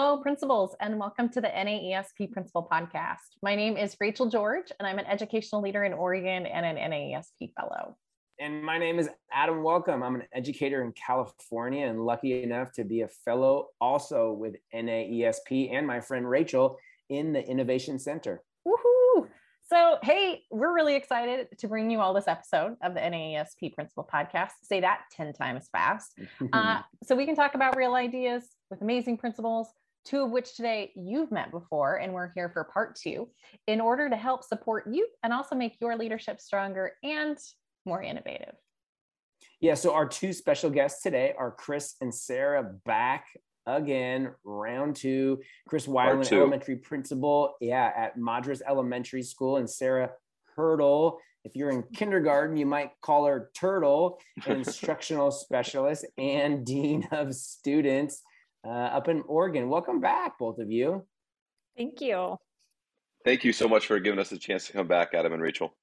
Hello, principals, and welcome to the NAESP Principal Podcast. My name is Rachael George, and I'm an educational leader in Oregon and an NAESP fellow. And my name is Adam Welcome. I'm an educator in California and lucky enough to be a fellow also with NAESP and my friend Rachael in the Innovation Center. Woohoo! So, hey, we're really excited to bring you all this episode of the NAESP Principal Podcast. Say that 10 times fast. uh, so, we can talk about real ideas, with amazing principals, two of which today you've met before, and we're here for part two in order to help support you and also make your leadership stronger and more innovative. Yeah, so our two special guests today are Chris and Sara back again, round two. Chris Wyland, elementary principal, yeah, at Madras Elementary School, and Sara Hertel. If you're in kindergarten, you might call her Turtle, instructional specialist and dean of students uh, up in Oregon. Welcome back, both of you. Thank you. Thank you so much for giving us a chance to come back, Adam and Rachael.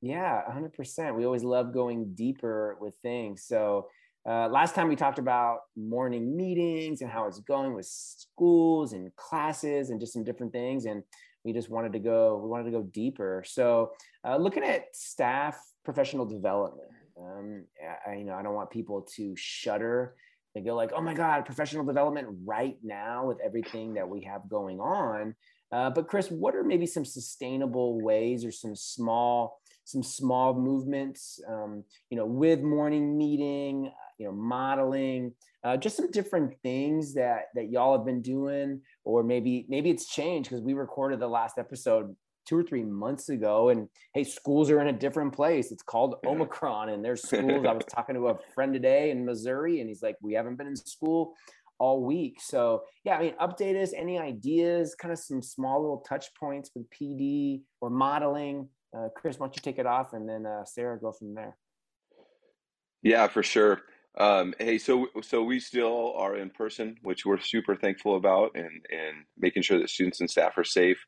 Yeah, 100%. We always love going deeper with things. So, uh, last time we talked about morning meetings and how it's going with schools and classes and just some different things. And we just wanted to go, we wanted to go deeper. So, uh, looking at staff professional development, um, I, you know, I don't want people to shudder they go like, oh my God, professional development right now with everything that we have going on. Uh, but Chris, what are maybe some sustainable ways or some small, some small movements, um, you know, with morning meeting, you know, modeling, uh, just some different things that that y'all have been doing, or maybe maybe it's changed because we recorded the last episode two or three months ago and hey schools are in a different place. It's called omicron and there's schools. I was talking to a friend today in missouri and he's like we haven't been in school all week. So yeah i mean update us. Any ideas? Kind of some small little touch points with pd or modeling. Uh, chris why don't you take it off and then uh, sara go from there. Yeah for sure. Um, hey, so so we still are in person, which we're super thankful about, and and making sure that students and staff are safe.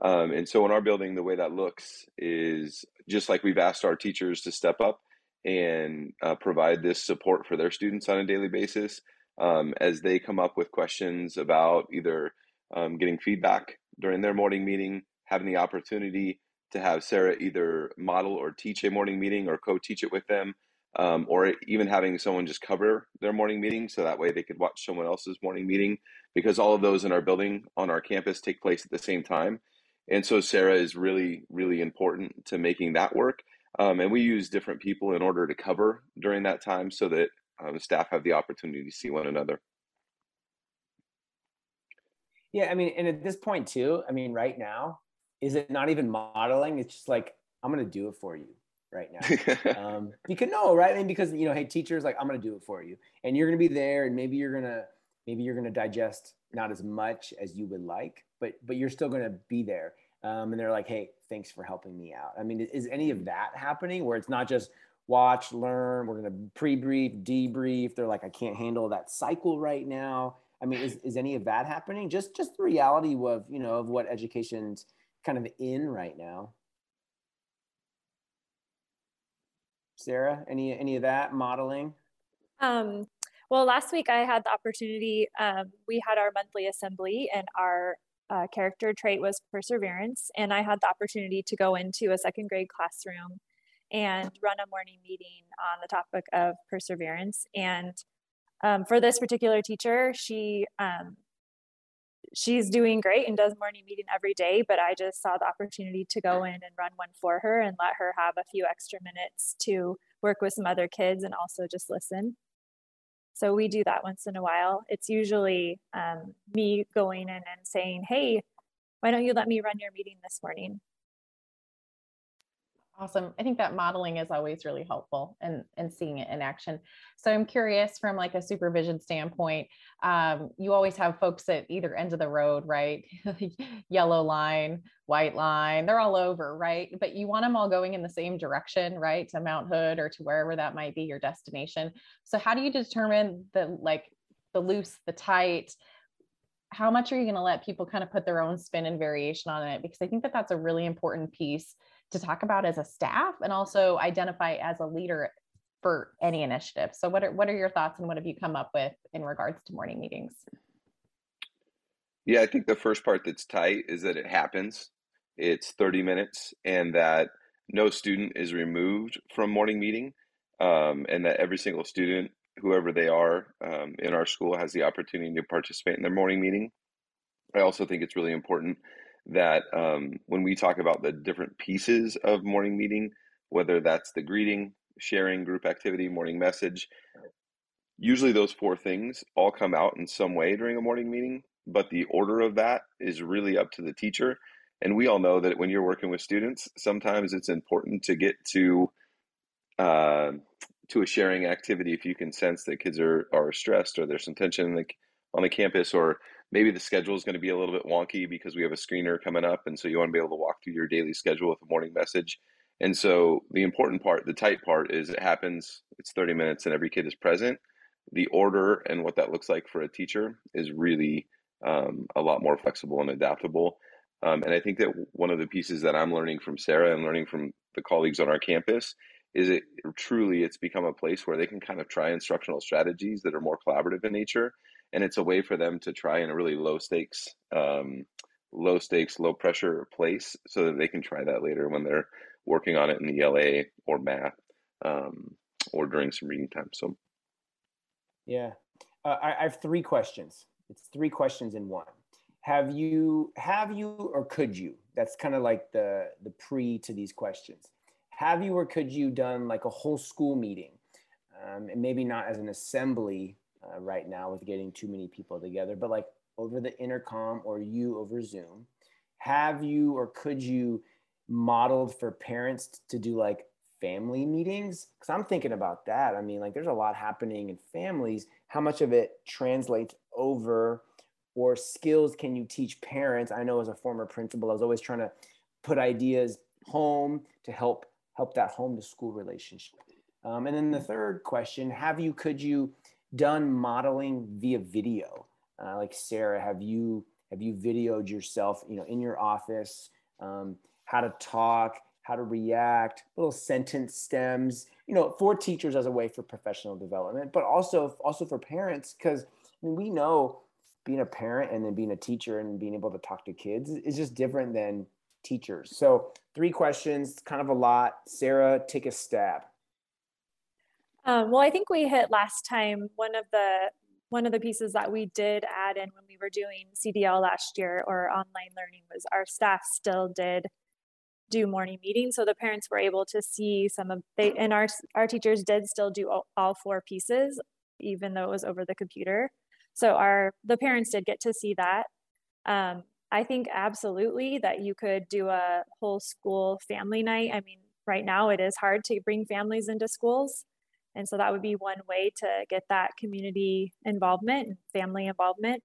Um, and so in our building, the way that looks is just like we've asked our teachers to step up and uh, provide this support for their students on a daily basis um, as they come up with questions about either um, getting feedback during their morning meeting, having the opportunity to have Sara either model or teach a morning meeting or co-teach it with them, um, or even having someone just cover their morning meeting so that way they could watch someone else's morning meeting because all of those in our building on our campus take place at the same time and so Sara is really, really important to making that work. Um, and we use different people in order to cover during that time so that um, staff have the opportunity to see one another. Yeah, I mean, and at this point too, I mean, right now, is it not even modeling? It's just like I'm going to do it for you right now. um, because no, right? I mean, because you know, hey, teachers, like I'm going to do it for you, and you're going to be there, and maybe you're gonna, maybe you're going to digest not as much as you would like, but but you're still going to be there. Um, and they're like, hey, thanks for helping me out. I mean, is any of that happening where it's not just watch, learn, we're going to pre-brief, debrief. They're like, I can't handle that cycle right now. I mean, is, is any of that happening? Just just the reality of you know of what education's kind of in right now. Sara, any any of that modeling? Um, well, last week I had the opportunity, um, we had our monthly assembly and our uh, character trait was perseverance. And I had the opportunity to go into a second grade classroom and run a morning meeting on the topic of perseverance. And um, for this particular teacher, she um, she's doing great and does morning meeting every day. But I just saw the opportunity to go in and run one for her and let her have a few extra minutes to work with some other kids and also just listen. So we do that once in a while. It's usually um, me going in and saying, hey, why don't you let me run your meeting this morning? Awesome. I think that modeling is always really helpful and, and seeing it in action. So I'm curious from like a supervision standpoint, um, you always have folks at either end of the road, right? Yellow line, white line, they're all over, right? But you want them all going in the same direction, right? To Mount Hood or to wherever that might be your destination. So how do you determine the like the loose, the tight, how much are you going to let people kind of put their own spin and variation on it because i think that that's a really important piece to talk about as a staff and also identify as a leader for any initiative. So what are what are your thoughts and what have you come up with in regards to morning meetings? Yeah, I think the first part that's tight is that it happens. It's 30 minutes and that no student is removed from morning meeting um, and that every single student, whoever they are um, in our school, has the opportunity to participate in their morning meeting. I also think it's really important that um, when we talk about the different pieces of morning meeting, whether that's the greeting, sharing, group activity, morning message, usually those four things all come out in some way during a morning meeting, but the order of that is really up to the teacher. And we all know that when you're working with students, sometimes it's important to get to uh, to a sharing activity if you can sense that kids are are stressed or there's some tension like on the campus or maybe the schedule is going to be a little bit wonky because we have a screener coming up and so you want to be able to walk through your daily schedule with a morning message. And so the important part the tight part is it happens it's 30 minutes and every kid is present. The order and what that looks like for a teacher is really um, a lot more flexible and adaptable. Um, and i think that one of the pieces that i'm learning from sara and learning from the colleagues on our campus is it truly it's become a place where they can kind of try instructional strategies that are more collaborative in nature and it's a way for them to try in a really low stakes um, low stakes low pressure place so that they can try that later when they're working on it in ela or math um, or during some reading time so. Yeah. Uh, I, I have three questions. It's three questions in one. Have you have you or could you that's kind of like the the pre to these questions. Have you or could you done like a whole school meeting um, and maybe not as an assembly uh, right now with getting too many people together but like over the intercom or you over zoom have you or could you modeled for parents to do like family meetings? Because i'm thinking about that. I mean like there's a lot happening in families. How much of it translates over or skills can you teach parents? I know as a former principal i was always trying to put ideas home to help help that home to school relationship. Um, and then the third question, have you, could you done modeling via video? Uh, like Sara, have you, have you videoed yourself, you know, in your office, um, how to talk, how to react, little sentence stems, you know, for teachers as a way for professional development, but also, also for parents, because I mean, we know being a parent and then being a teacher and being able to talk to kids is just different than teachers. So three questions, kind of a lot. Sara, take a stab. Um, well, I think we hit last time one of the one of the pieces that we did add in when we were doing CDL last year or online learning was our staff still did do morning meetings, so the parents were able to see some of they and our our teachers did still do all, all four pieces, even though it was over the computer. So our the parents did get to see that. Um, I think absolutely that you could do a whole school family night. I mean, right now it is hard to bring families into schools. And so that would be one way to get that community involvement and family involvement.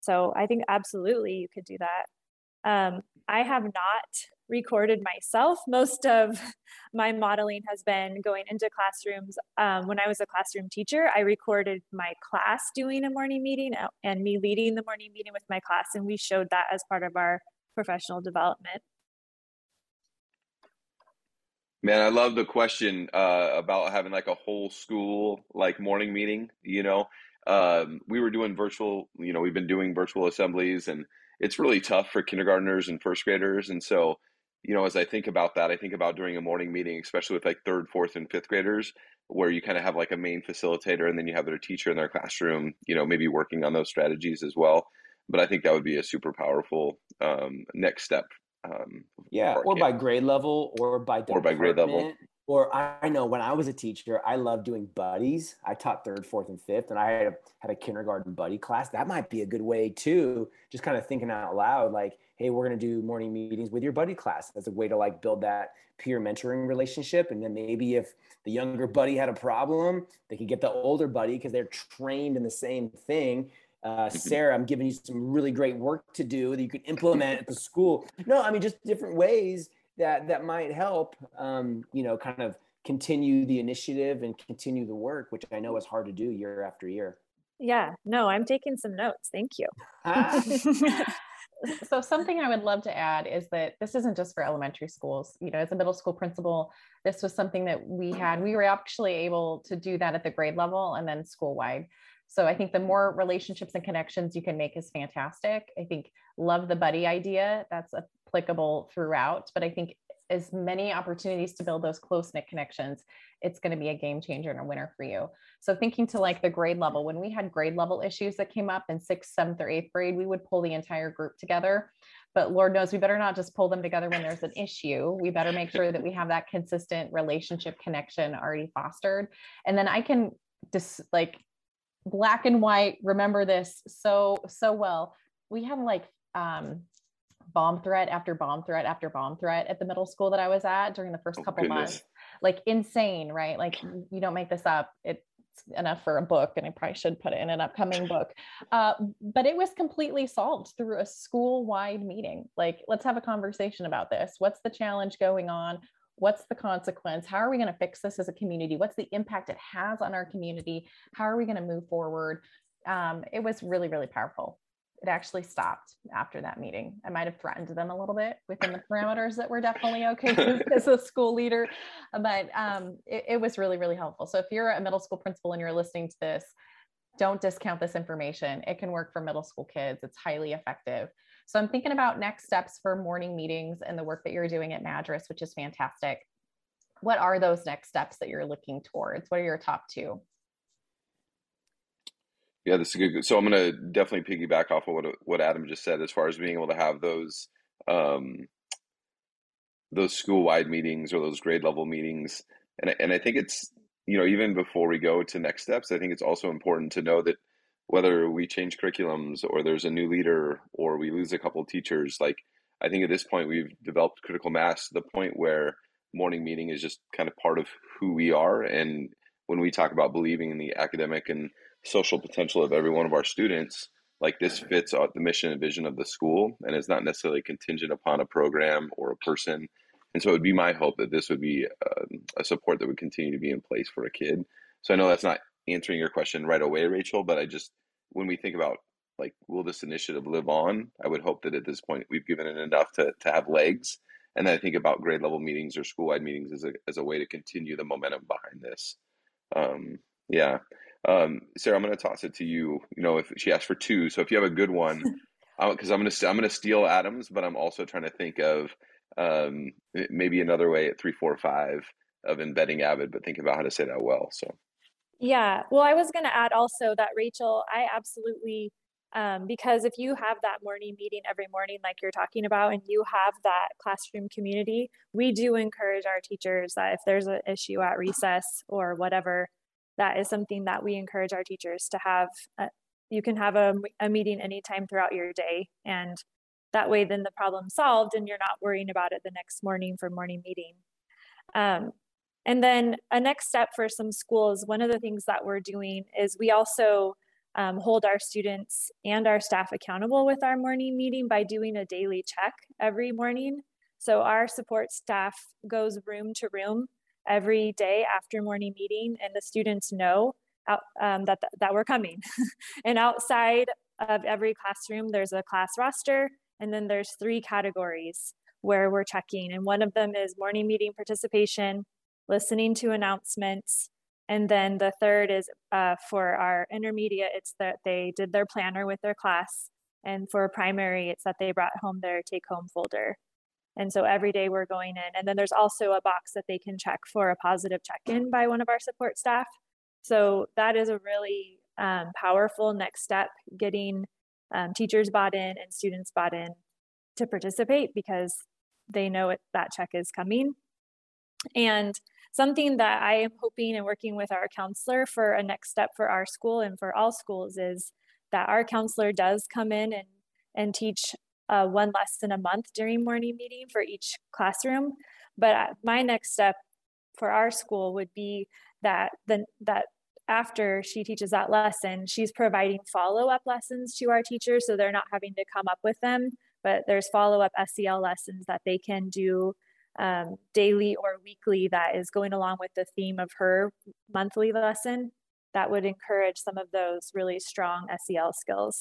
So I think absolutely you could do that. Um, I have not recorded myself. Most of my modeling has been going into classrooms. Um, when I was a classroom teacher, I recorded my class doing a morning meeting uh, and me leading the morning meeting with my class, and we showed that as part of our professional development. Man, I love the question uh, about having like a whole school like morning meeting. You know, um, we were doing virtual. You know, we've been doing virtual assemblies, and it's really tough for kindergartners and first graders. And so, you know, as I think about that, I think about doing a morning meeting, especially with like third, fourth, and fifth graders, where you kind of have like a main facilitator and then you have their teacher in their classroom, you know, maybe working on those strategies as well. But I think that would be a super powerful um, next step. Um, yeah, or by grade level, or by or by grade level, or I know when I was a teacher, I loved doing buddies. I taught third, fourth, and fifth, and I had a, had a kindergarten buddy class. That might be a good way too. Just kind of thinking out loud, like, hey, we're gonna do morning meetings with your buddy class as a way to like build that peer mentoring relationship. And then maybe if the younger buddy had a problem, they could get the older buddy because they're trained in the same thing. Uh, mm-hmm. Sara, I'm giving you some really great work to do that you can implement at the school. No, I mean just different ways that that might help um, you know kind of continue the initiative and continue the work which i know is hard to do year after year yeah no i'm taking some notes thank you so something I would love to add is that this isn't just for elementary schools. You know, as a middle school principal, this was something that we had. We were actually able to do that at the grade level and then school wide. So I think the more relationships and connections you can make is fantastic. I think love the buddy idea. That's applicable throughout, but I think as many opportunities to build those close knit connections, it's going to be a game changer and a winner for you. So thinking to like the grade level, when we had grade level issues that came up in sixth, seventh, or eighth grade, we would pull the entire group together. But Lord knows we better not just pull them together when there's an issue. We better make sure that we have that consistent relationship connection already fostered. And then I can just like black and white remember this so so well. We had like um bomb threat after bomb threat after bomb threat at the middle school that I was at during the first oh, couple months. Like insane, right? Like you don't make this up. It's enough for a book, and I probably should put it in an upcoming book. Uh, but it was completely solved through a school-wide meeting. Like, let's have a conversation about this. What's the challenge going on? What's the consequence? How are we going to fix this as a community? What's the impact it has on our community? How are we going to move forward? Um, it was really, really powerful it actually stopped after that meeting. I might have threatened them a little bit within the parameters that were definitely okay as a school leader, but um, it, it, was really, really helpful. So if you're a middle school principal and you're listening to this, don't discount this information. It can work for middle school kids. It's highly effective. So I'm thinking about next steps for morning meetings and the work that you're doing at Madras, which is fantastic. What are those next steps that you're looking towards? What are your top two? Yeah, this is good. So I'm going to definitely piggyback off of what what Adam just said as far as being able to have those um, those school wide meetings or those grade level meetings, and and I think it's you know even before we go to next steps, I think it's also important to know that whether we change curriculums or there's a new leader or we lose a couple of teachers, like I think at this point we've developed critical mass to the point where morning meeting is just kind of part of who we are, and when we talk about believing in the academic and social potential of every one of our students, like this fits the mission and vision of the school and it's not necessarily contingent upon a program or a person. And so it would be my hope that this would be uh, a support that would continue to be in place for a kid. So I know that's not answering your question right away, Rachael, but I just, when we think about like, will this initiative live on? I would hope that at this point we've given it enough to, to have legs. And then I think about grade level meetings or school wide meetings as a, as a way to continue the momentum behind this. Um, yeah. Um, Sara, I'm going to toss it to you. You know, if she asked for two, so if you have a good one, because I'm going to I'm going to steal Adams, but I'm also trying to think of um, maybe another way at three, four, five of embedding Avid, but think about how to say that well. So. Yeah, well, I was going to add also that Rachael, I absolutely um, because if you have that morning meeting every morning, like you're talking about, and you have that classroom community, we do encourage our teachers that if there's an issue at recess or whatever, that is something that we encourage our teachers to have. A, you can have a, a meeting anytime throughout your day, and that way, then the problem's solved, and you're not worrying about it the next morning for morning meeting. Um, and then a next step for some schools, one of the things that we're doing is we also um, hold our students and our staff accountable with our morning meeting by doing a daily check every morning. So our support staff goes room to room every day after morning meeting and the students know out, um, that, that we're coming. and outside of every classroom, there's a class roster and then there's three categories where we're checking. And one of them is morning meeting participation, listening to announcements, and then the third is uh, for our intermediate, it's that they did their planner with their class. And for primary, it's that they brought home their take home folder. And so every day we're going in. And then there's also a box that they can check for a positive check in by one of our support staff. So that is a really um, powerful next step, getting um, teachers bought in and students bought in to participate because they know it, that check is coming. And something that I am hoping and working with our counselor for a next step for our school and for all schools is that our counselor does come in and, and teach uh, one lesson a month during morning meeting for each classroom. But my next step for our school would be that the, that after she teaches that lesson, she's providing follow-up lessons to our teachers so they're not having to come up with them, but there's follow-up SEL lessons that they can do um, daily or weekly that is going along with the theme of her monthly lesson that would encourage some of those really strong SEL skills.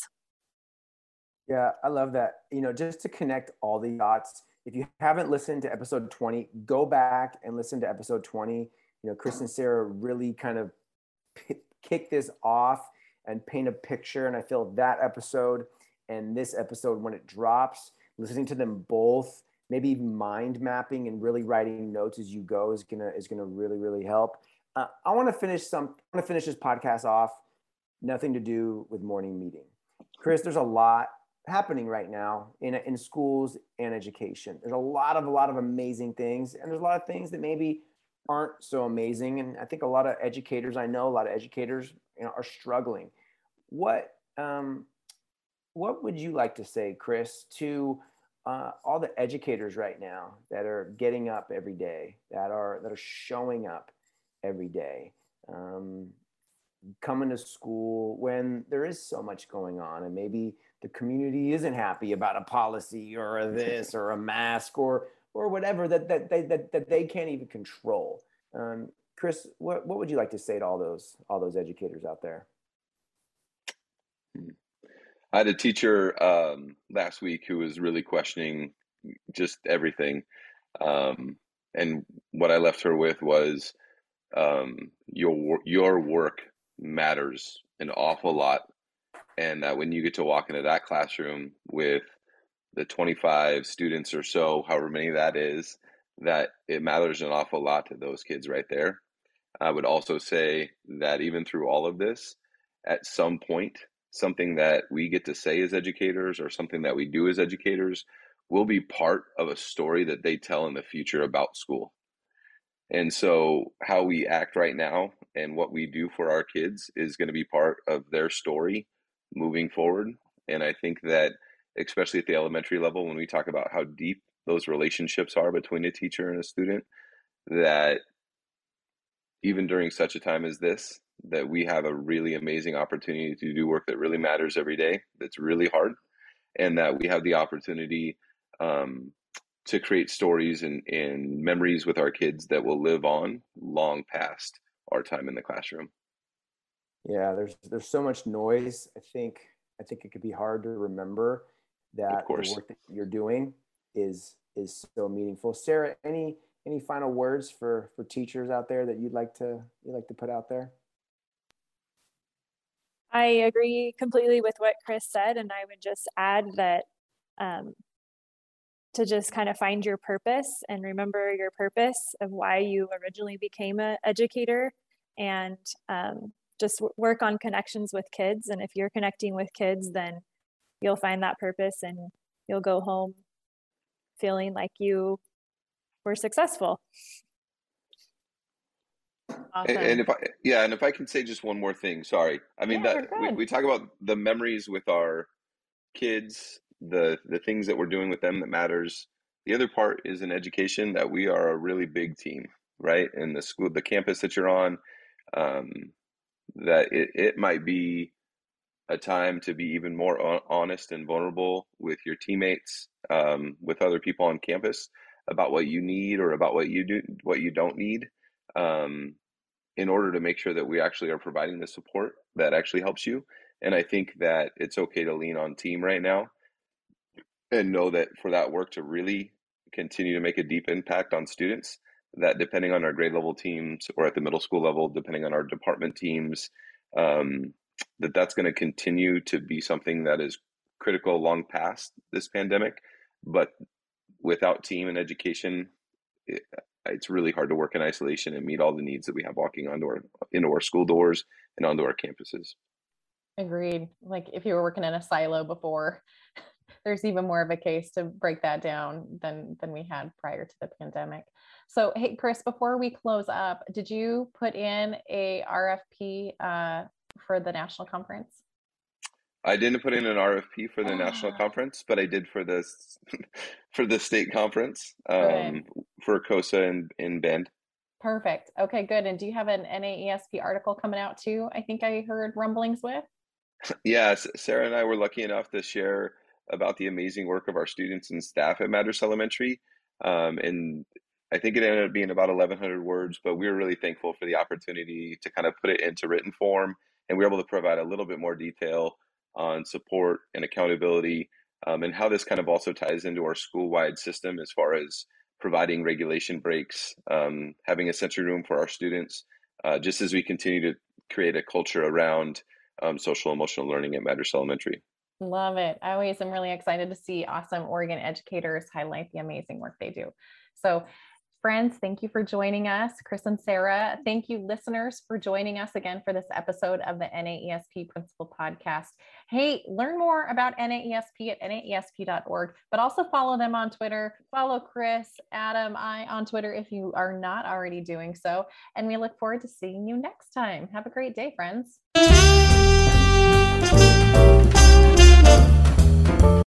Yeah, I love that. You know, just to connect all the dots. If you haven't listened to episode 20, go back and listen to episode 20. You know, Chris and Sara really kind of p- kick this off and paint a picture. And I feel that episode and this episode, when it drops, listening to them both, maybe even mind mapping and really writing notes as you go is gonna is gonna really really help. Uh, I want to finish some. I want to finish this podcast off. Nothing to do with morning meeting. Chris, there's a lot happening right now in in schools and education. There's a lot of a lot of amazing things, and there's a lot of things that maybe aren't so amazing. And I think a lot of educators I know, a lot of educators you know, are struggling. What um, what would you like to say, Chris, to uh, all the educators right now that are getting up every day, that are that are showing up every day, um, coming to school when there is so much going on, and maybe the community isn't happy about a policy or a this or a mask or or whatever that that they that, that they can't even control. Um, Chris, what what would you like to say to all those all those educators out there? I had a teacher um, last week who was really questioning just everything. Um, and what I left her with was um, your your work matters an awful lot, and that when you get to walk into that classroom with the 25 students or so, however many that is, that it matters an awful lot to those kids right there. I would also say that even through all of this, at some point, something that we get to say as educators or something that we do as educators will be part of a story that they tell in the future about school. And so, how we act right now and what we do for our kids is going to be part of their story moving forward. And I think that, especially at the elementary level, when we talk about how deep those relationships are between a teacher and a student, that even during such a time as this, that we have a really amazing opportunity to do work that really matters every day, that's really hard, and that we have the opportunity um, to create stories and, and memories with our kids that will live on long past our time in the classroom. Yeah, there's there's so much noise. I think I think it could be hard to remember that the work that you're doing is is so meaningful. Sara, any any final words for for teachers out there that you'd like to you'd like to put out there? I agree completely with what Chris said, and I would just add that um, to just kind of find your purpose and remember your purpose of why you originally became an educator, and um, just work on connections with kids. And if you're connecting with kids, then you'll find that purpose, and you'll go home feeling like you were successful. Awesome. And, and, if I, yeah, and if I can say just one more thing, sorry. I mean, yeah, that we, we talk about the memories with our kids, the the things that we're doing with them that matters. The other part is in education that we are a really big team, right? In the school, the campus that you're on, um, that it, it might be a time to be even more honest and vulnerable with your teammates, um, with other people on campus about what you need or about what you do, what you don't need um, in order to make sure that we actually are providing the support that actually helps you. And I think that it's okay to lean on team right now and know that for that work to really continue to make a deep impact on students, that depending on our grade level teams or at the middle school level, depending on our department teams, um, that that's going to continue to be something that is critical long past this pandemic. But without team and education, it's really hard to work in isolation and meet all the needs that we have walking onto our into our school doors and onto our campuses. Agreed. Like if you were working in a silo before, there's even more of a case to break that down than than we had prior to the pandemic. So, hey, Chris, before we close up, did you put in a RFP uh, for the national conference? I didn't put in an RFP for the national conference, but I did for this for the state conference um, for COSA in, in Bend. Perfect. Okay, good. And do you have an NAESP article coming out too? I think I heard rumblings with. Yes, Sara and I were lucky enough to share about the amazing work of our students and staff at Madras Elementary. Um, and I think it ended up being about 1,100 words, but we were really thankful for the opportunity to kind of put it into written form. And we were able to provide a little bit more detail on support and accountability, um, and how this kind of also ties into our school wide system as far as providing regulation breaks, um, having a sensory room for our students, uh, just as we continue to create a culture around um, social emotional learning at Madras Elementary. Love it. I always am really excited to see awesome Oregon educators highlight the amazing work they do. So Friends, thank you for joining us. Chris and Sara, thank you, listeners, for joining us again for this episode of the NAESP Principal Podcast. Hey, learn more about NAESP at naesp.org, but also follow them on Twitter. Follow Chris, Adam, I on Twitter if you are not already doing so. And we look forward to seeing you next time. Have a great day, friends.